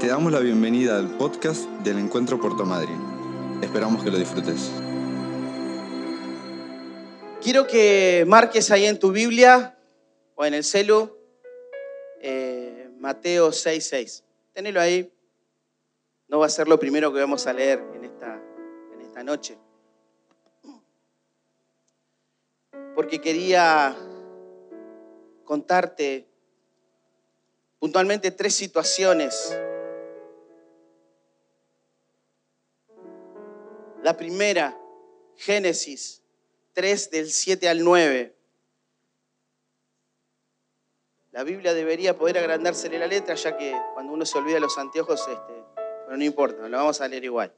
Te damos la bienvenida al podcast del Encuentro Puerto Madryn. Esperamos que lo disfrutes. Quiero que marques ahí en tu Biblia o en el celu eh, Mateo 6.6. Ténelo ahí. No va a ser lo primero que vamos a leer en esta, en esta noche. Porque quería contarte puntualmente tres situaciones La primera, Génesis 3 del 7 al 9. La Biblia debería poder agrandársele la letra, ya que cuando uno se olvida los anteojos, este, pero no importa, lo vamos a leer igual.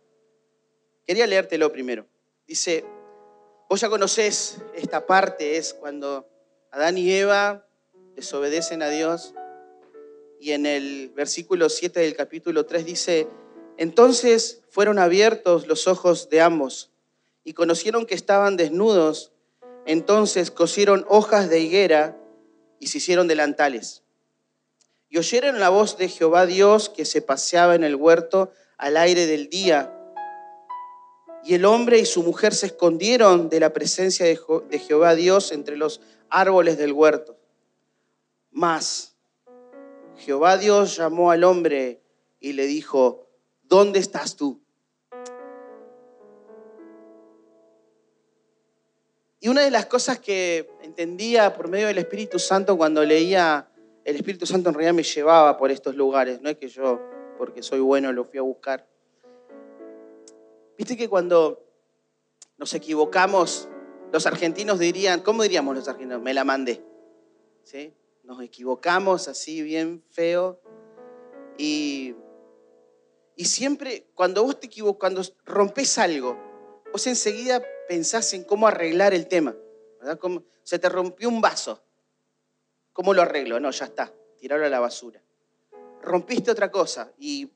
Quería leértelo primero. Dice, vos ya conocés esta parte, es cuando Adán y Eva desobedecen a Dios. Y en el versículo 7 del capítulo 3 dice, entonces fueron abiertos los ojos de ambos y conocieron que estaban desnudos. Entonces cosieron hojas de higuera y se hicieron delantales. Y oyeron la voz de Jehová Dios que se paseaba en el huerto al aire del día. Y el hombre y su mujer se escondieron de la presencia de Jehová Dios entre los árboles del huerto. Mas Jehová Dios llamó al hombre y le dijo, ¿Dónde estás tú? Y una de las cosas que entendía por medio del Espíritu Santo cuando leía, el Espíritu Santo en realidad me llevaba por estos lugares, no es que yo, porque soy bueno, lo fui a buscar. Viste que cuando nos equivocamos, los argentinos dirían, ¿cómo diríamos los argentinos? Me la mandé. ¿Sí? Nos equivocamos así bien feo y y siempre, cuando vos te equivocas, cuando rompes algo, vos enseguida pensás en cómo arreglar el tema. ¿verdad? se te rompió un vaso. ¿Cómo lo arreglo? No, ya está, tirarlo a la basura. Rompiste otra cosa y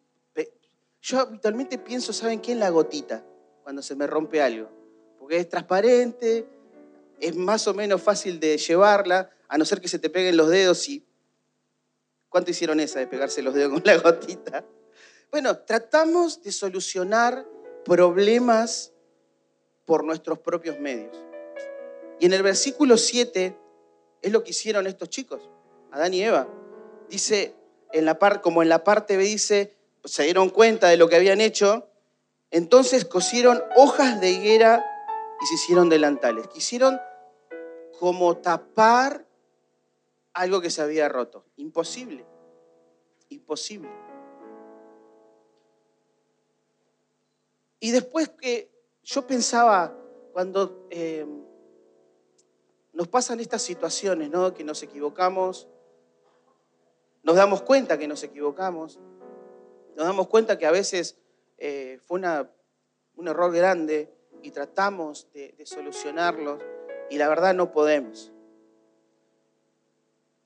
yo habitualmente pienso, ¿saben qué? En la gotita, cuando se me rompe algo. Porque es transparente, es más o menos fácil de llevarla, a no ser que se te peguen los dedos y... ¿Cuánto hicieron esa de pegarse los dedos con la gotita? Bueno, tratamos de solucionar problemas por nuestros propios medios. Y en el versículo 7 es lo que hicieron estos chicos, Adán y Eva. Dice, en la como en la parte B dice, se dieron cuenta de lo que habían hecho, entonces cosieron hojas de higuera y se hicieron delantales. Quisieron como tapar algo que se había roto. Imposible, imposible. Y después que yo pensaba, cuando eh, nos pasan estas situaciones, ¿no? que nos equivocamos, nos damos cuenta que nos equivocamos, nos damos cuenta que a veces eh, fue un error grande y tratamos de, solucionarlo y la verdad no podemos.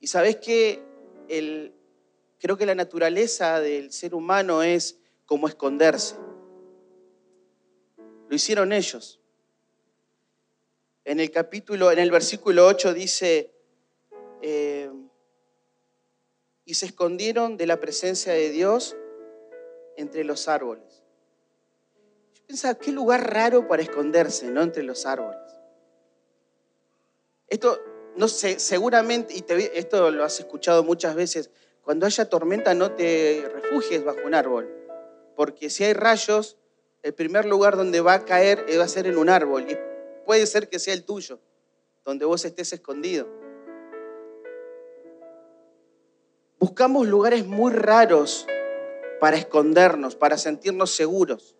Y sabes que creo que la naturaleza del ser humano es como esconderse. Lo hicieron ellos. En el capítulo, en el versículo 8 dice, eh, y se escondieron de la presencia de Dios entre los árboles. Yo pensaba, qué lugar raro para esconderse, ¿no? Entre los árboles. Esto, no sé, seguramente, y esto lo has escuchado muchas veces, cuando haya tormenta no te refugies bajo un árbol, porque si hay rayos, el primer lugar donde va a caer va a ser en un árbol y puede ser que sea el tuyo, donde vos estés escondido. Buscamos lugares muy raros para escondernos, para sentirnos seguros.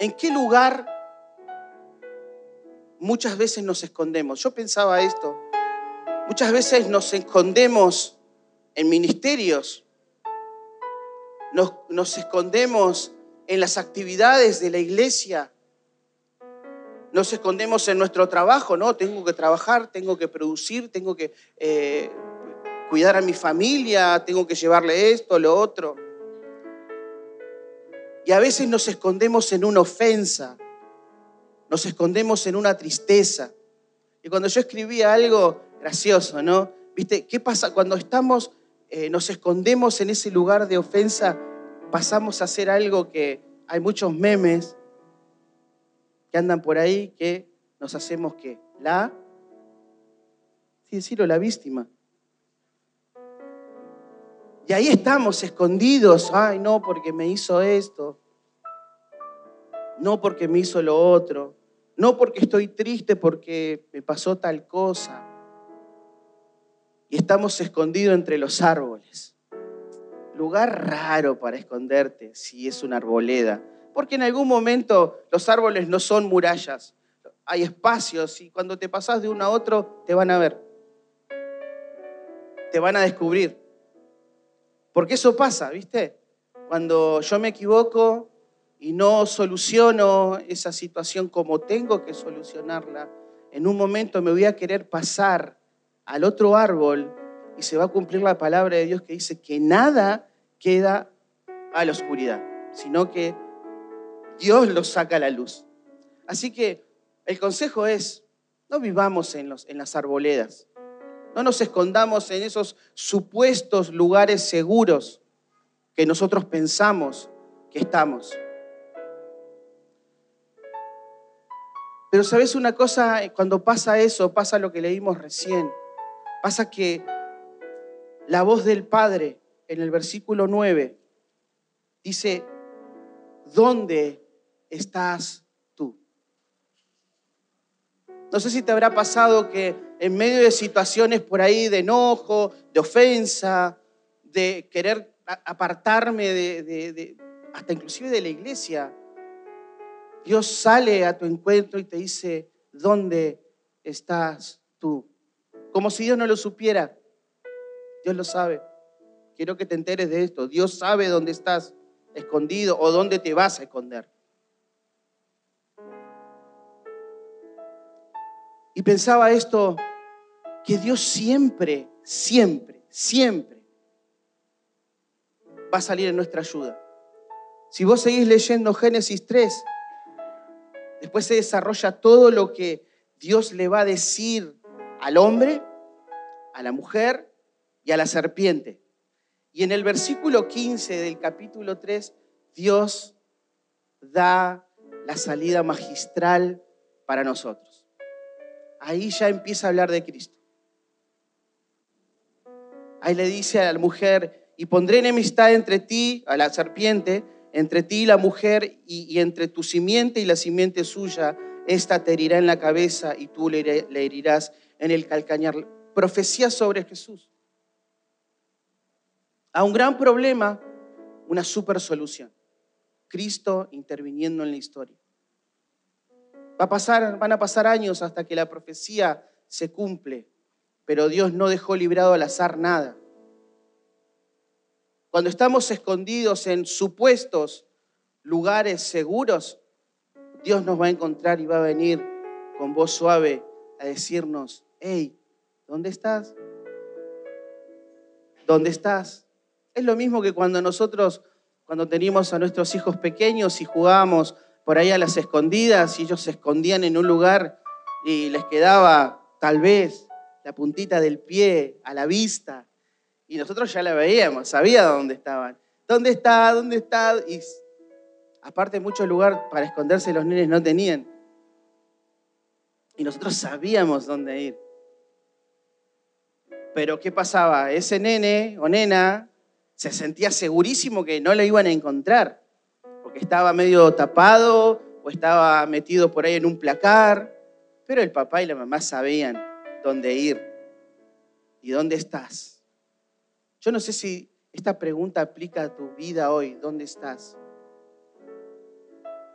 ¿En qué lugar muchas veces nos escondemos? Yo pensaba esto. Muchas veces nos escondemos en ministerios, nos, escondemos en las actividades de la iglesia. Nos escondemos en nuestro trabajo, ¿no? Tengo que trabajar, tengo que producir, tengo que eh, cuidar a mi familia, tengo que llevarle esto, lo otro. Y a veces nos escondemos en una ofensa, nos escondemos en una tristeza. Y cuando yo escribía algo gracioso, ¿no? ¿Viste? ¿Qué pasa cuando estamos eh, nos escondemos en ese lugar de ofensa, pasamos a hacer algo que hay muchos memes que andan por ahí que nos hacemos que la, sí decirlo, la víctima. Y ahí estamos escondidos, ay no, porque me hizo esto, no porque me hizo lo otro, no porque estoy triste porque me pasó tal cosa. Y estamos escondidos entre los árboles. Lugar raro para esconderte si es una arboleda, porque en algún momento los árboles no son murallas, hay espacios y cuando te pasas de uno a otro te van a ver, te van a descubrir. Porque eso pasa, ¿viste? Cuando yo me equivoco y no soluciono esa situación como tengo que solucionarla, en un momento me voy a querer pasar al otro árbol y se va a cumplir la palabra de Dios que dice que nada queda a la oscuridad, sino que Dios lo saca a la luz. Así que el consejo es, no vivamos en, los, en las arboledas, no nos escondamos en esos supuestos lugares seguros que nosotros pensamos que estamos. Pero sabes una cosa, cuando pasa eso, pasa lo que leímos recién. Pasa que la voz del Padre en el versículo 9 dice, ¿dónde estás tú? No sé si te habrá pasado que en medio de situaciones por ahí de enojo, de ofensa, de querer apartarme de, hasta inclusive de la iglesia, Dios sale a tu encuentro y te dice, ¿dónde estás tú? Como si Dios no lo supiera. Dios lo sabe. Quiero que te enteres de esto. Dios sabe dónde estás escondido o dónde te vas a esconder. Y pensaba esto que Dios siempre, siempre, siempre va a salir en nuestra ayuda. Si vos seguís leyendo Génesis 3, después se desarrolla todo lo que Dios le va a decir al hombre, a la mujer y a la serpiente. Y en el versículo 15 del capítulo 3, Dios da la salida magistral para nosotros. Ahí ya empieza a hablar de Cristo. Ahí le dice a la mujer, y pondré enemistad entre ti, a la serpiente, entre ti y la mujer, y, entre tu simiente y la simiente suya, esta te herirá en la cabeza y tú le, le herirás en el calcañar. Profecía sobre Jesús. A un gran problema, una super solución. Cristo interviniendo en la historia. Va a pasar, van a pasar años hasta que la profecía se cumple pero Dios no dejó librado al azar nada. Cuando estamos escondidos en supuestos lugares seguros, Dios nos va a encontrar y va a venir con voz suave a decirnos, hey, ¿dónde estás? ¿Dónde estás? Es lo mismo que cuando nosotros, cuando teníamos a nuestros hijos pequeños y jugábamos por ahí a las escondidas y ellos se escondían en un lugar y les quedaba tal vez la puntita del pie a la vista. Y nosotros ya la veíamos, sabía dónde estaban. ¿Dónde está? ¿Dónde está? Y aparte mucho lugar para esconderse los nenes no tenían. Y nosotros sabíamos dónde ir. Pero ¿qué pasaba? Ese nene o nena se sentía segurísimo que no lo iban a encontrar, porque estaba medio tapado o estaba metido por ahí en un placar, pero el papá y la mamá sabían dónde ir y dónde estás. Yo no sé si esta pregunta aplica a tu vida hoy, ¿dónde estás?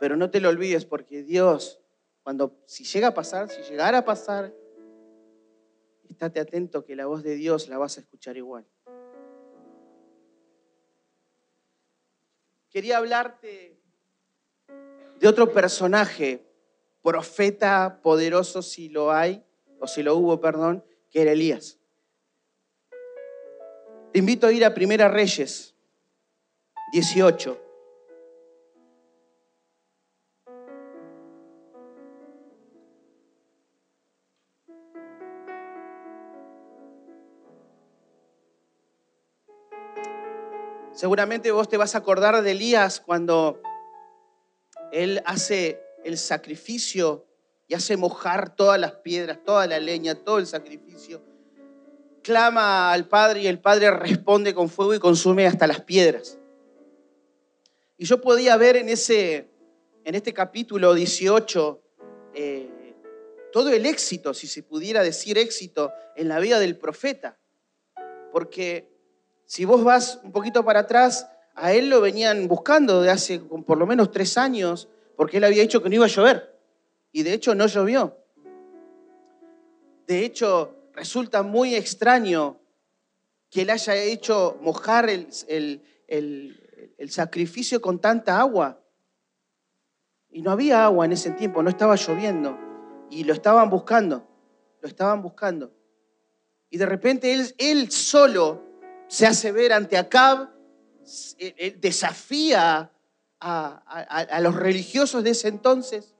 Pero no te lo olvides porque Dios, cuando si llega a pasar, si llegara a pasar, estate atento que la voz de Dios la vas a escuchar igual. Quería hablarte de otro personaje, profeta poderoso si lo hay, o si lo hubo, perdón, que era Elías. Te invito a ir a Primera Reyes 18. Seguramente vos te vas a acordar de Elías cuando él hace el sacrificio y hace mojar todas las piedras, toda la leña, todo el sacrificio. Clama al Padre y el Padre responde con fuego y consume hasta las piedras. Y yo podía ver en, ese, en este capítulo 18 eh, todo el éxito, si se pudiera decir éxito, en la vida del profeta. Porque si vos vas un poquito para atrás, a él lo venían buscando de hace por lo menos tres años, porque él había dicho que no iba a llover. Y de hecho no llovió. De hecho, resulta muy extraño que él haya hecho mojar el, el sacrificio con tanta agua. Y no había agua en ese tiempo, no estaba lloviendo. Y lo estaban buscando, lo estaban buscando. Y de repente él, él solo se hace ver ante Acab, eh, eh, desafía a, los religiosos de ese entonces.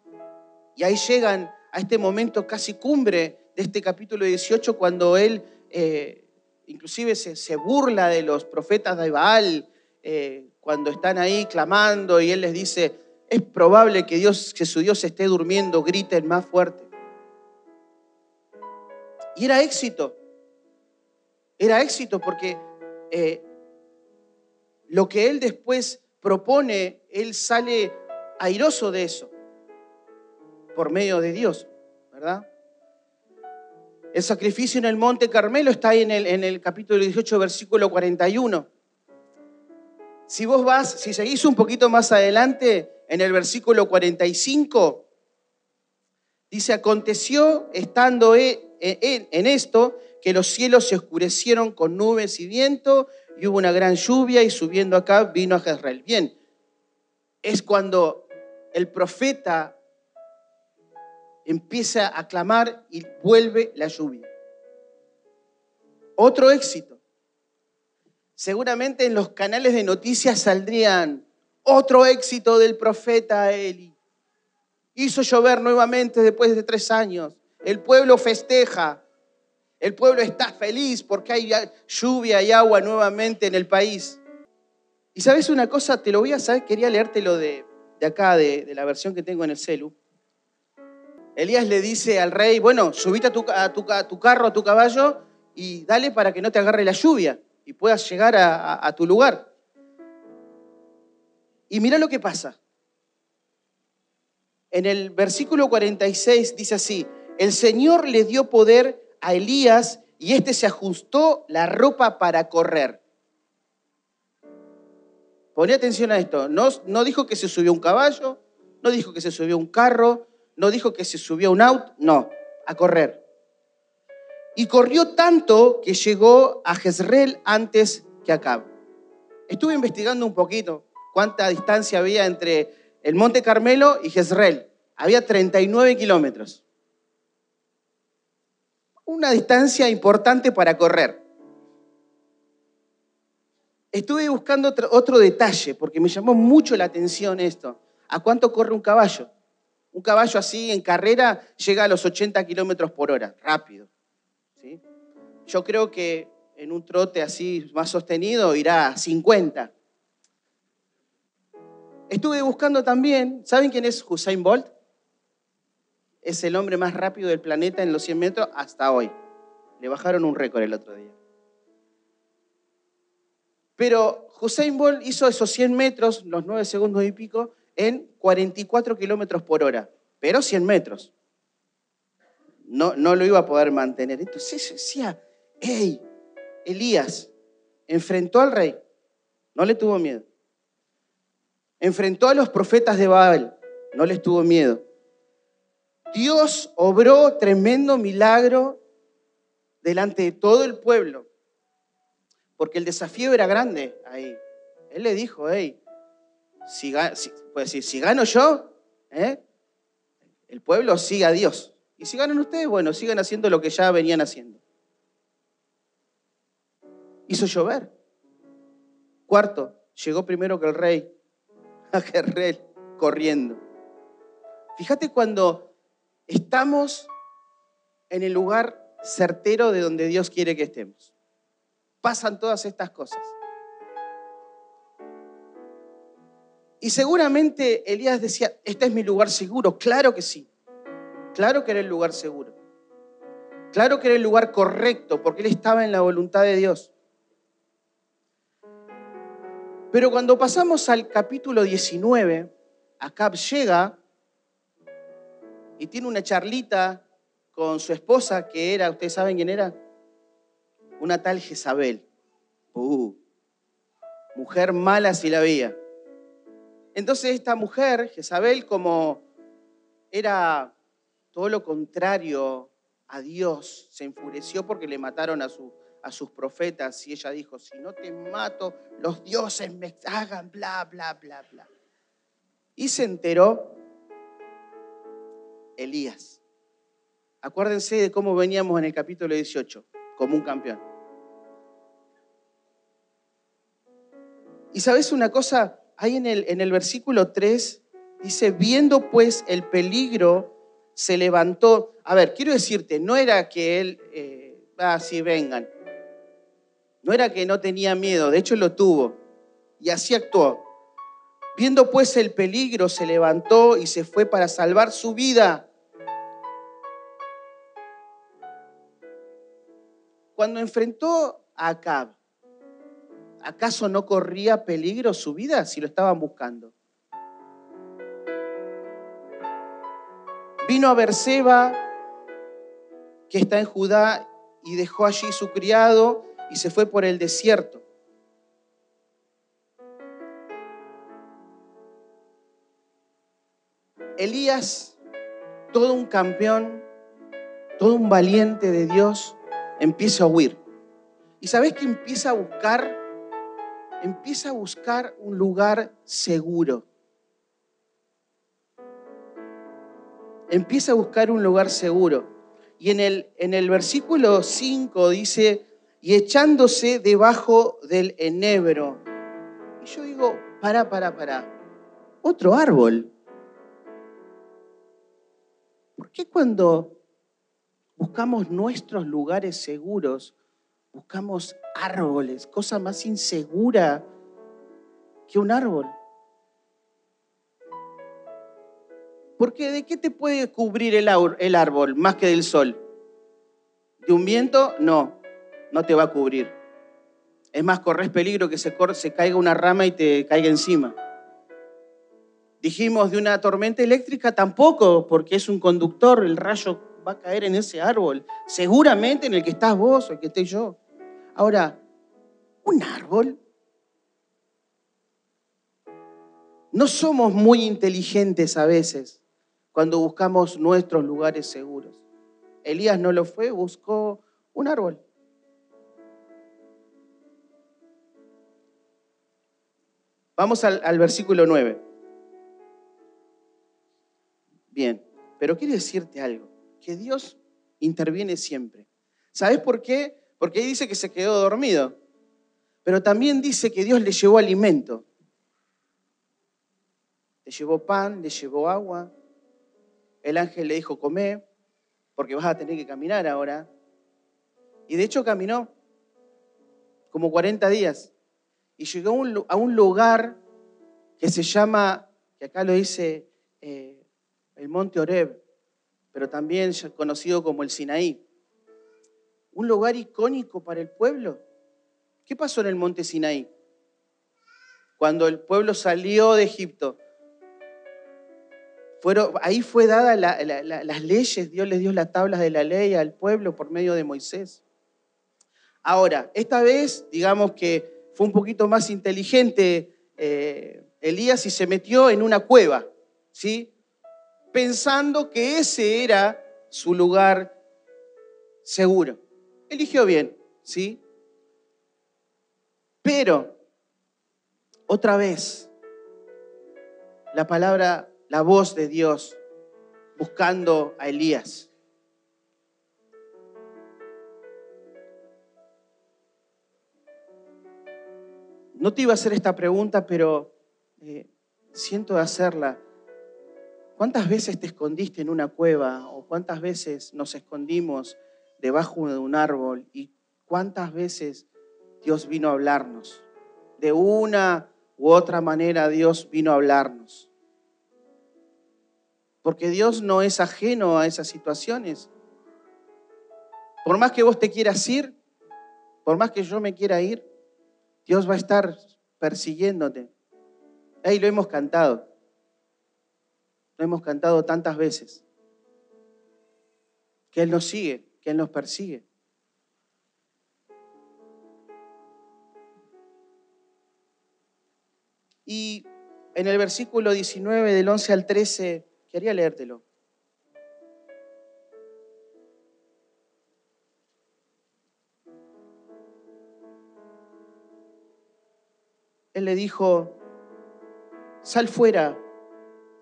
Y ahí llegan a este momento casi cumbre de este capítulo 18, cuando él eh, inclusive se, burla de los profetas de Baal, cuando están ahí clamando y él les dice, es probable que, Dios, que su Dios esté durmiendo, griten más fuerte. Y era éxito. Era éxito porque eh, lo que él después propone, él sale airoso de eso, por medio de Dios, ¿verdad? El sacrificio en el monte Carmelo está ahí en el, capítulo 18, versículo 41. Si vos vas, si seguís un poquito más adelante, en el versículo 45, dice, aconteció estando e, e, en esto que los cielos se oscurecieron con nubes y viento, y hubo una gran lluvia, y subiendo acá vino a Jezreel. Bien, es cuando el profeta empieza a clamar y vuelve la lluvia. Otro éxito. Seguramente en los canales de noticias saldrían otro éxito del profeta Eli. Hizo llover nuevamente después de tres años. El pueblo festeja. El pueblo está feliz porque hay lluvia y agua nuevamente en el país. Y sabes una cosa, te lo voy a saber, quería leértelo de, de acá, de, la versión que tengo en el celu. Elías le dice al rey, bueno, subite a tu, a tu, carro, a tu caballo y dale para que no te agarre la lluvia y puedas llegar a, a tu lugar. Y mira lo que pasa. En el versículo 46 dice así, el Señor le dio poder a Elías y este se ajustó la ropa para correr. Poné atención a esto. No, no dijo que se subió un caballo, no dijo que se subió un carro, no dijo que se subió un auto, no, a correr. Y corrió tanto que llegó a Jezreel antes que Acab. Estuve investigando un poquito cuánta distancia había entre el Monte Carmelo y Jezreel. Había 39 kilómetros una distancia importante para correr. Estuve buscando otro, detalle, porque me llamó mucho la atención esto. ¿A cuánto corre un caballo? Un caballo así en carrera llega a los 80 kilómetros por hora, rápido. ¿sí? Yo creo que en un trote así más sostenido irá a 50. Estuve buscando también, ¿saben quién es Hussein Bolt? Es el hombre más rápido del planeta en los 100 metros hasta hoy. Le bajaron un récord el otro día. Pero Hussein Bolt hizo esos 100 metros, los 9 segundos y pico, en 44 kilómetros por hora, pero 100 metros. No, no lo iba a poder mantener. Entonces decía, hey, Elías enfrentó al rey, no le tuvo miedo. Enfrentó a los profetas de Baal, no les tuvo miedo. Dios obró tremendo milagro delante de todo el pueblo, porque el desafío era grande ahí. Él le dijo, hey, si, decir, si gano yo, ¿eh? el pueblo sigue a Dios. Y si ganan ustedes, bueno, sigan haciendo lo que ya venían haciendo. Hizo llover. Cuarto, llegó primero que el rey a Jerrel corriendo. Fíjate cuando estamos en el lugar certero de donde Dios quiere que estemos. Pasan todas estas cosas. Y seguramente Elías decía, este es mi lugar seguro. Claro que sí. Claro que era el lugar seguro. Claro que era el lugar correcto, porque él estaba en la voluntad de Dios. Pero cuando pasamos al capítulo 19, Acab llega y tiene una charlita con su esposa, que era, ¿ustedes saben quién era? Una tal Jezabel. Uh, mujer mala si la veía. Entonces esta mujer, Jezabel, como era todo lo contrario a Dios, se enfureció porque le mataron a, su, a sus profetas y ella dijo, si no te mato, los dioses me hagan bla, bla, bla, bla. Y se enteró Elías. Acuérdense de cómo veníamos en el capítulo 18, como un campeón. Y sabes una cosa, ahí en el, en el versículo 3 dice, viendo pues el peligro, se levantó. A ver, quiero decirte, no era que él, eh, ah, vengan. No era que no tenía miedo, de hecho lo tuvo. Y así actuó. Viendo pues el peligro, se levantó y se fue para salvar su vida. Cuando enfrentó a Acab, ¿acaso no corría peligro su vida si lo estaban buscando? Vino a Berseba, que está en Judá, y dejó allí su criado y se fue por el desierto. Elías, todo un campeón, todo un valiente de Dios, empieza a huir. ¿Y sabes que empieza a buscar? Empieza a buscar un lugar seguro. Empieza a buscar un lugar seguro. Y en el, en el versículo 5 dice, y echándose debajo del enebro. Y yo digo, para, para, para. Otro árbol. Qué cuando buscamos nuestros lugares seguros, buscamos árboles, cosa más insegura que un árbol. Porque ¿de qué te puede cubrir el, árbol más que del sol? ¿De un viento? No, no te va a cubrir. Es más, corres peligro que se, se caiga una rama y te caiga encima. Dijimos de una tormenta eléctrica tampoco, porque es un conductor, el rayo va a caer en ese árbol, seguramente en el que estás vos o el que esté yo. Ahora, un árbol. No somos muy inteligentes a veces cuando buscamos nuestros lugares seguros. Elías no lo fue, buscó un árbol. Vamos al, versículo 9. Bien, pero quiero decirte algo que Dios interviene siempre. ¿Sabes por qué? Porque ahí dice que se quedó dormido, pero también dice que Dios le llevó alimento. Le llevó pan, le llevó agua. El ángel le dijo, come, porque vas a tener que caminar ahora. Y de hecho caminó como 40 días. Y llegó a un lugar que se llama, que acá lo dice el monte Oreb pero también conocido como el Sinaí. Un lugar icónico para el pueblo. ¿Qué pasó en el monte Sinaí? Cuando el pueblo salió de Egipto, fueron, ahí fue dada las leyes, Dios les dio las tablas de la ley al pueblo por medio de Moisés. Ahora, esta vez, digamos que fue un poquito más inteligente eh, Elías y se metió en una cueva, ¿sí? Pensando que ese era su lugar seguro. Eligió bien, ¿sí? Pero, otra vez, la palabra, la voz de Dios buscando a Elías. No te iba a hacer esta pregunta, pero eh, siento hacerla. ¿Cuántas veces te escondiste en una cueva o cuántas veces nos escondimos debajo de un árbol y cuántas veces Dios vino a hablarnos de una u otra manera Dios vino a hablarnos. Porque Dios no es ajeno a esas situaciones. Por más que vos te quieras ir, por más que yo me quiera ir, Dios va a estar persiguiéndote. Ahí lo hemos cantado. Lo hemos cantado tantas veces. Que Él nos sigue, que Él nos persigue. Y en el versículo 19 del 11 al 13, quería leértelo. Él le dijo, sal fuera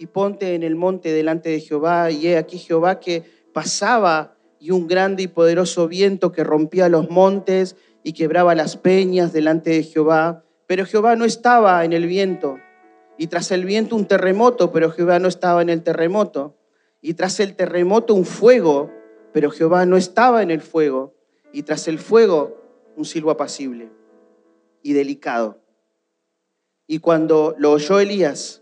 y ponte en el monte delante de Jehová. Y he aquí Jehová que pasaba y un grande y poderoso viento que rompía los montes y quebraba las peñas delante de Jehová. Pero Jehová no estaba en el viento. Y tras el viento un terremoto, pero Jehová no estaba en el terremoto. Y tras el terremoto un fuego, pero Jehová no estaba en el fuego. Y tras el fuego un silbo apacible y delicado. Y cuando lo oyó Elías,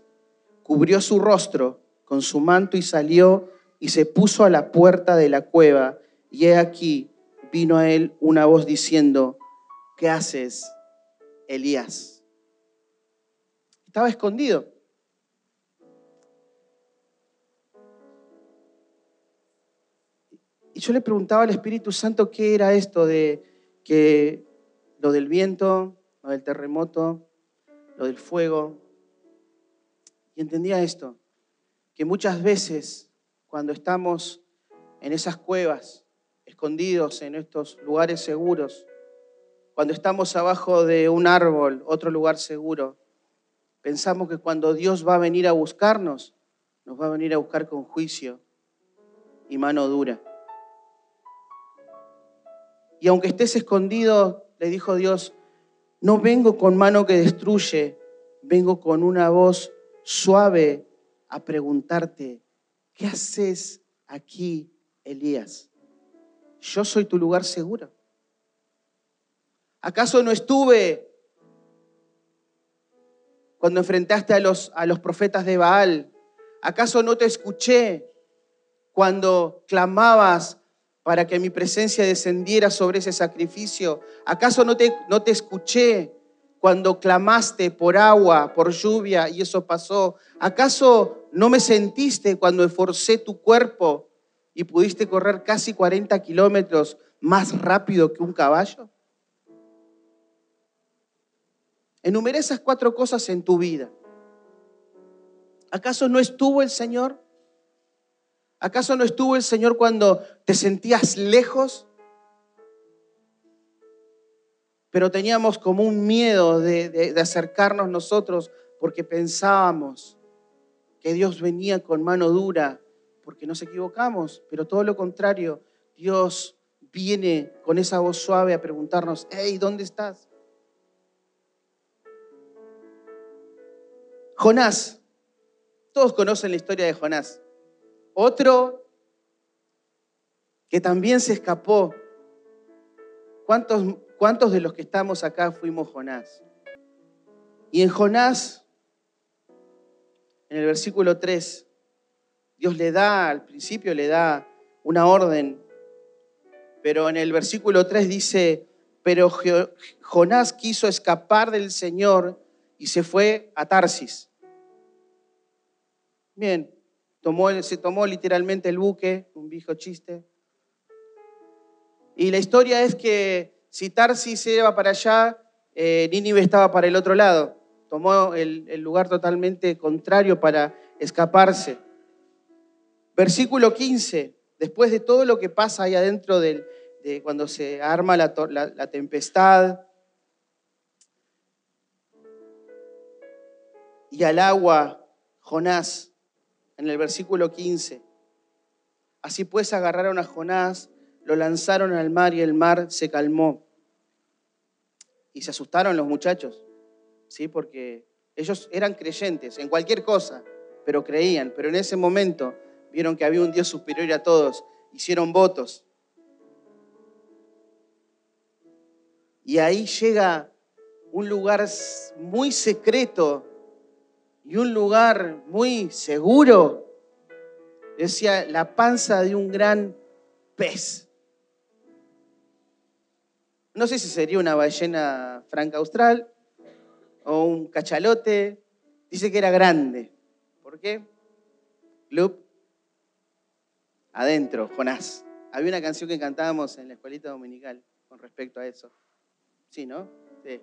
cubrió su rostro con su manto y salió y se puso a la puerta de la cueva. Y he aquí vino a él una voz diciendo, ¿qué haces, Elías? Estaba escondido. Y yo le preguntaba al Espíritu Santo qué era esto de que lo del viento, lo del terremoto, lo del fuego. Y entendía esto, que muchas veces cuando estamos en esas cuevas, escondidos en estos lugares seguros, cuando estamos abajo de un árbol, otro lugar seguro, pensamos que cuando Dios va a venir a buscarnos, nos va a venir a buscar con juicio y mano dura. Y aunque estés escondido, le dijo Dios, no vengo con mano que destruye, vengo con una voz suave a preguntarte, ¿qué haces aquí, Elías? Yo soy tu lugar seguro. ¿Acaso no estuve cuando enfrentaste a los, a los profetas de Baal? ¿Acaso no te escuché cuando clamabas para que mi presencia descendiera sobre ese sacrificio? ¿Acaso no te, no te escuché cuando clamaste por agua, por lluvia y eso pasó? ¿Acaso no me sentiste cuando esforcé tu cuerpo y pudiste correr casi 40 kilómetros más rápido que un caballo? Enumeré esas cuatro cosas en tu vida. ¿Acaso no estuvo el Señor? ¿Acaso no estuvo el Señor cuando te sentías lejos? Pero teníamos como un miedo de, acercarnos nosotros porque pensábamos que Dios venía con mano dura, porque nos equivocamos, pero todo lo contrario, Dios viene con esa voz suave a preguntarnos, hey, ¿dónde estás? Jonás, todos conocen la historia de Jonás. Otro que también se escapó. ¿Cuántos, ¿Cuántos de los que estamos acá fuimos Jonás? Y en Jonás, en el versículo 3, Dios le da, al principio le da una orden, pero en el versículo 3 dice, pero Jonás quiso escapar del Señor y se fue a Tarsis. Bien, se tomó literalmente el buque, un viejo chiste. Y la historia es que si Tarsis iba para allá, eh, Nínive estaba para el otro lado. Tomó el, lugar totalmente contrario para escaparse. Versículo 15, después de todo lo que pasa ahí adentro de cuando se arma la, la tempestad y al agua, Jonás en el versículo 15. Así pues agarraron a Jonás, lo lanzaron al mar y el mar se calmó. Y se asustaron los muchachos, ¿sí? Porque ellos eran creyentes en cualquier cosa, pero creían. Pero en ese momento vieron que había un Dios superior a todos, hicieron votos. Y ahí llega un lugar muy secreto y un lugar muy seguro. Decía, la panza de un gran pez. No sé si sería una ballena franca austral o un cachalote. Dice que era grande. ¿Por qué? Club. Adentro, Jonás. Había una canción que cantábamos en la escuelita dominical con respecto a eso. Sí, ¿no? Sí.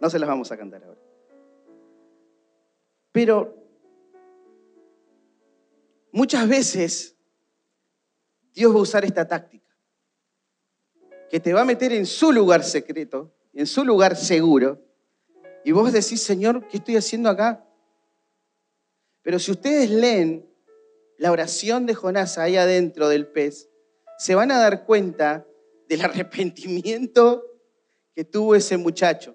No se las vamos a cantar ahora. Pero muchas veces Dios va a usar esta táctica, que te va a meter en su lugar secreto, en su lugar seguro, y vos decís, Señor, ¿qué estoy haciendo acá? Pero si ustedes leen la oración de Jonás ahí adentro del pez, se van a dar cuenta del arrepentimiento que tuvo ese muchacho.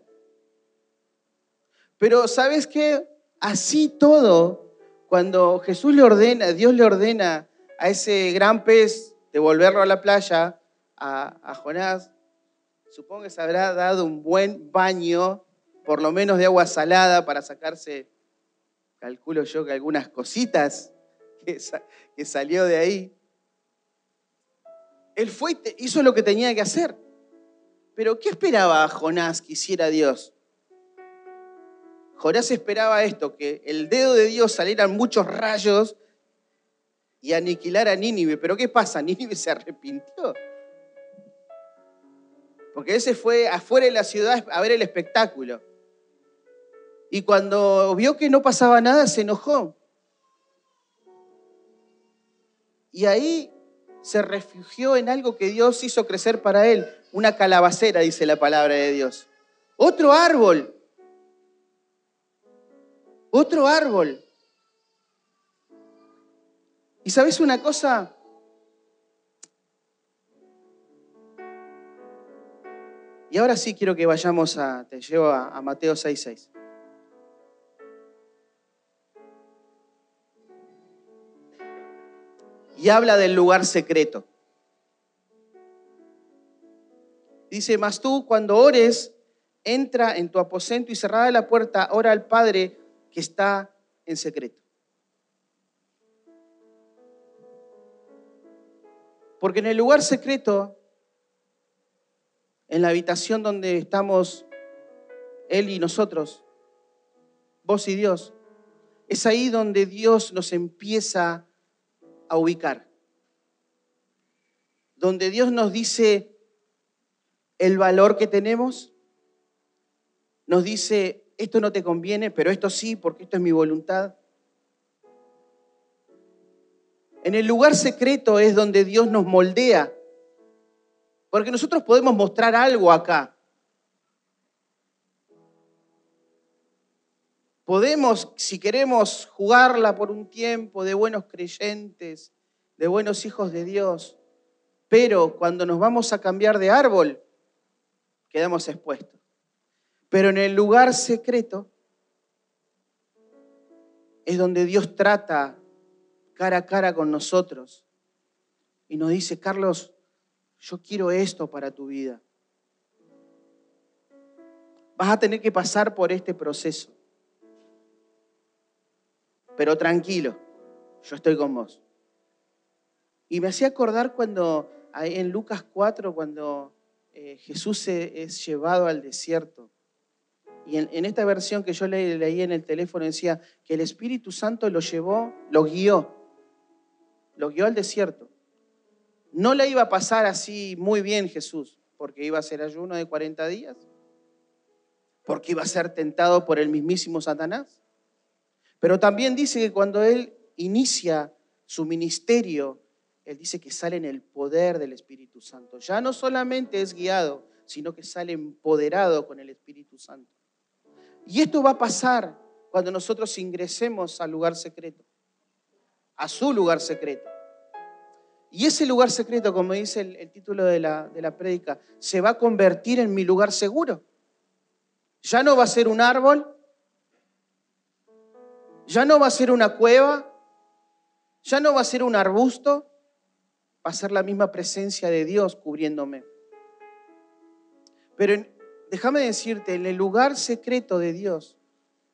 Pero ¿sabes qué? Así todo, cuando Jesús le ordena, Dios le ordena a ese gran pez devolverlo a la playa, a, Jonás, supongo que se habrá dado un buen baño, por lo menos de agua salada, para sacarse, calculo yo que algunas cositas que, salió de ahí. Él fue hizo lo que tenía que hacer. Pero ¿qué esperaba Jonás que hiciera Dios? Jonás esperaba esto, que el dedo de Dios salieran muchos rayos y aniquilar a Nínive. Pero ¿qué pasa? Nínive se arrepintió. Porque ese fue afuera de la ciudad a ver el espectáculo. Y cuando vio que no pasaba nada, se enojó. Y ahí se refugió en algo que Dios hizo crecer para él, una calabacera, dice la palabra de Dios. Otro árbol otro árbol. ¿Y sabes una cosa? Y ahora sí quiero que vayamos a, te llevo a, a Mateo 6.6. Y habla del lugar secreto. Dice, mas tú cuando ores, entra en tu aposento y cerrada la puerta, ora al Padre que está en secreto. Porque en el lugar secreto, en la habitación donde estamos Él y nosotros, vos y Dios, es ahí donde Dios nos empieza a ubicar. Donde Dios nos dice el valor que tenemos, nos dice esto no te conviene, pero esto sí, porque esto es mi voluntad. En el lugar secreto es donde Dios nos moldea, porque nosotros podemos mostrar algo acá. Podemos, si queremos, jugarla por un tiempo de buenos creyentes, de buenos hijos de Dios, pero cuando nos vamos a cambiar de árbol, quedamos expuestos. Pero en el lugar secreto es donde Dios trata cara a cara con nosotros y nos dice, Carlos, yo quiero esto para tu vida. Vas a tener que pasar por este proceso. Pero tranquilo, yo estoy con vos. Y me hacía acordar cuando en Lucas 4, cuando eh, Jesús es llevado al desierto y en, esta versión que yo leí en el teléfono decía que el Espíritu Santo lo llevó, lo guió, lo guió al desierto. No le iba a pasar así muy bien Jesús, porque iba a ser ayuno de 40 días, porque iba a ser tentado por el mismísimo Satanás. Pero también dice que cuando él inicia su ministerio, él dice que sale en el poder del Espíritu Santo. Ya no solamente es guiado, sino que sale empoderado con el Espíritu Santo. Y esto va a pasar cuando nosotros ingresemos al lugar secreto, a su lugar secreto. Y ese lugar secreto, como dice el, título de la, de la se va a convertir en mi lugar seguro. Ya no va a ser un árbol, ya no va a ser una cueva, ya no va a ser un arbusto, va a ser la misma presencia de Dios cubriéndome. Pero déjame decirte, en el lugar secreto de Dios,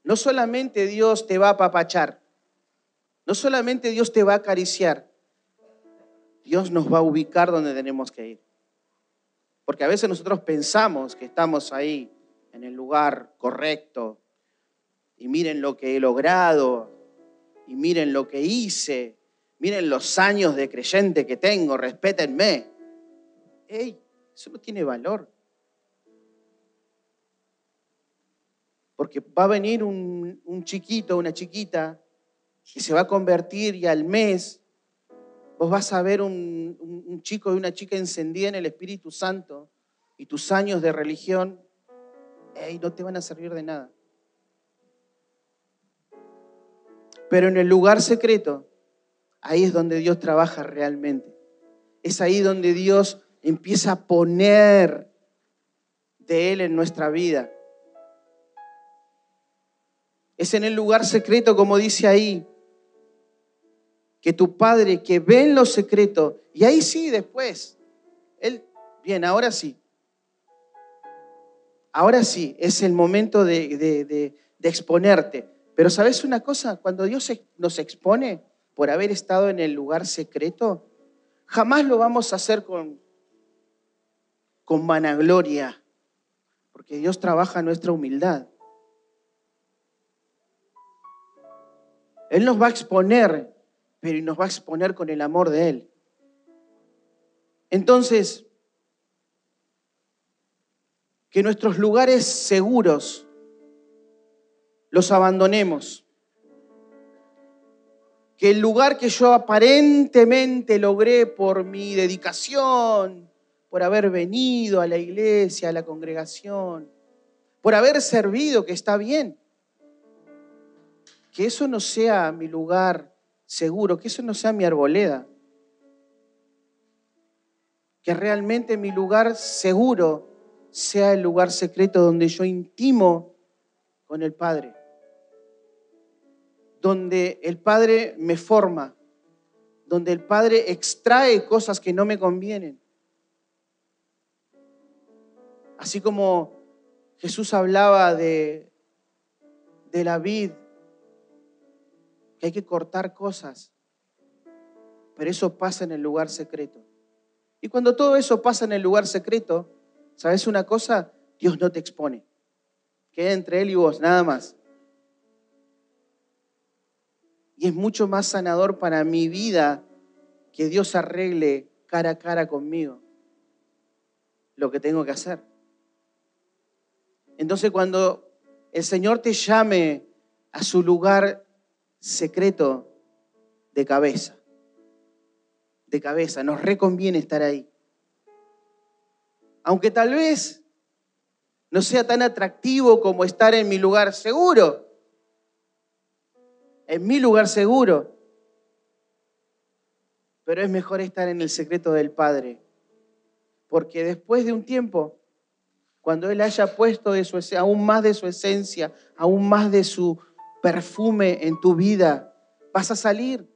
no solamente Dios te va a apapachar, no solamente Dios te va a acariciar, Dios nos va a ubicar donde tenemos que ir. Porque a veces nosotros pensamos que estamos ahí en el lugar correcto y miren lo que he logrado y miren lo que hice, miren los años de creyente que tengo, respétenme. ¡Ey! Eso no tiene valor. Porque va a venir un, un chiquito, una chiquita, que se va a convertir y al mes vos vas a ver un, chico y una chica encendida en el Espíritu Santo y tus años de religión, ey, no te van a servir de nada. Pero en el lugar secreto, ahí es donde Dios trabaja realmente. Es ahí donde Dios empieza a poner de Él en nuestra vida. Es en el lugar secreto, como dice ahí, que tu Padre que ve en lo secreto, y ahí sí después, Él, bien, ahora sí, ahora sí, es el momento de, de exponerte. Pero sabes una cosa, cuando Dios nos expone por haber estado en el lugar secreto, jamás lo vamos a hacer con, con vanagloria, porque Dios trabaja nuestra humildad. Él nos va a exponer pero nos va a exponer con el amor de Él. Entonces, que nuestros lugares seguros los abandonemos. Que el lugar que yo aparentemente logré por mi dedicación, por haber venido a la iglesia, a la congregación, por haber servido, que está bien, que eso no sea mi lugar seguro, que eso no sea mi arboleda, que realmente mi lugar seguro sea el lugar secreto donde yo intimo con el Padre, donde el Padre me forma, donde el Padre extrae cosas que no me convienen. Así como Jesús hablaba de, la vid hay que cortar cosas. Pero eso pasa en el lugar secreto. Y cuando todo eso pasa en el lugar secreto, ¿sabes una cosa? Dios no te expone. Queda entre Él y vos, nada más. Y es mucho más sanador para mi vida que Dios arregle cara a cara conmigo lo que tengo que hacer. Entonces cuando el Señor te llame a su lugar secreto de cabeza. De cabeza, nos reconviene estar ahí. Aunque tal vez no sea tan atractivo como estar en mi lugar seguro. En mi lugar seguro. Pero es mejor estar en el secreto del Padre. Porque después de un tiempo, cuando Él haya puesto aún más de su esencia, aún más de su perfume en tu vida, vas a salir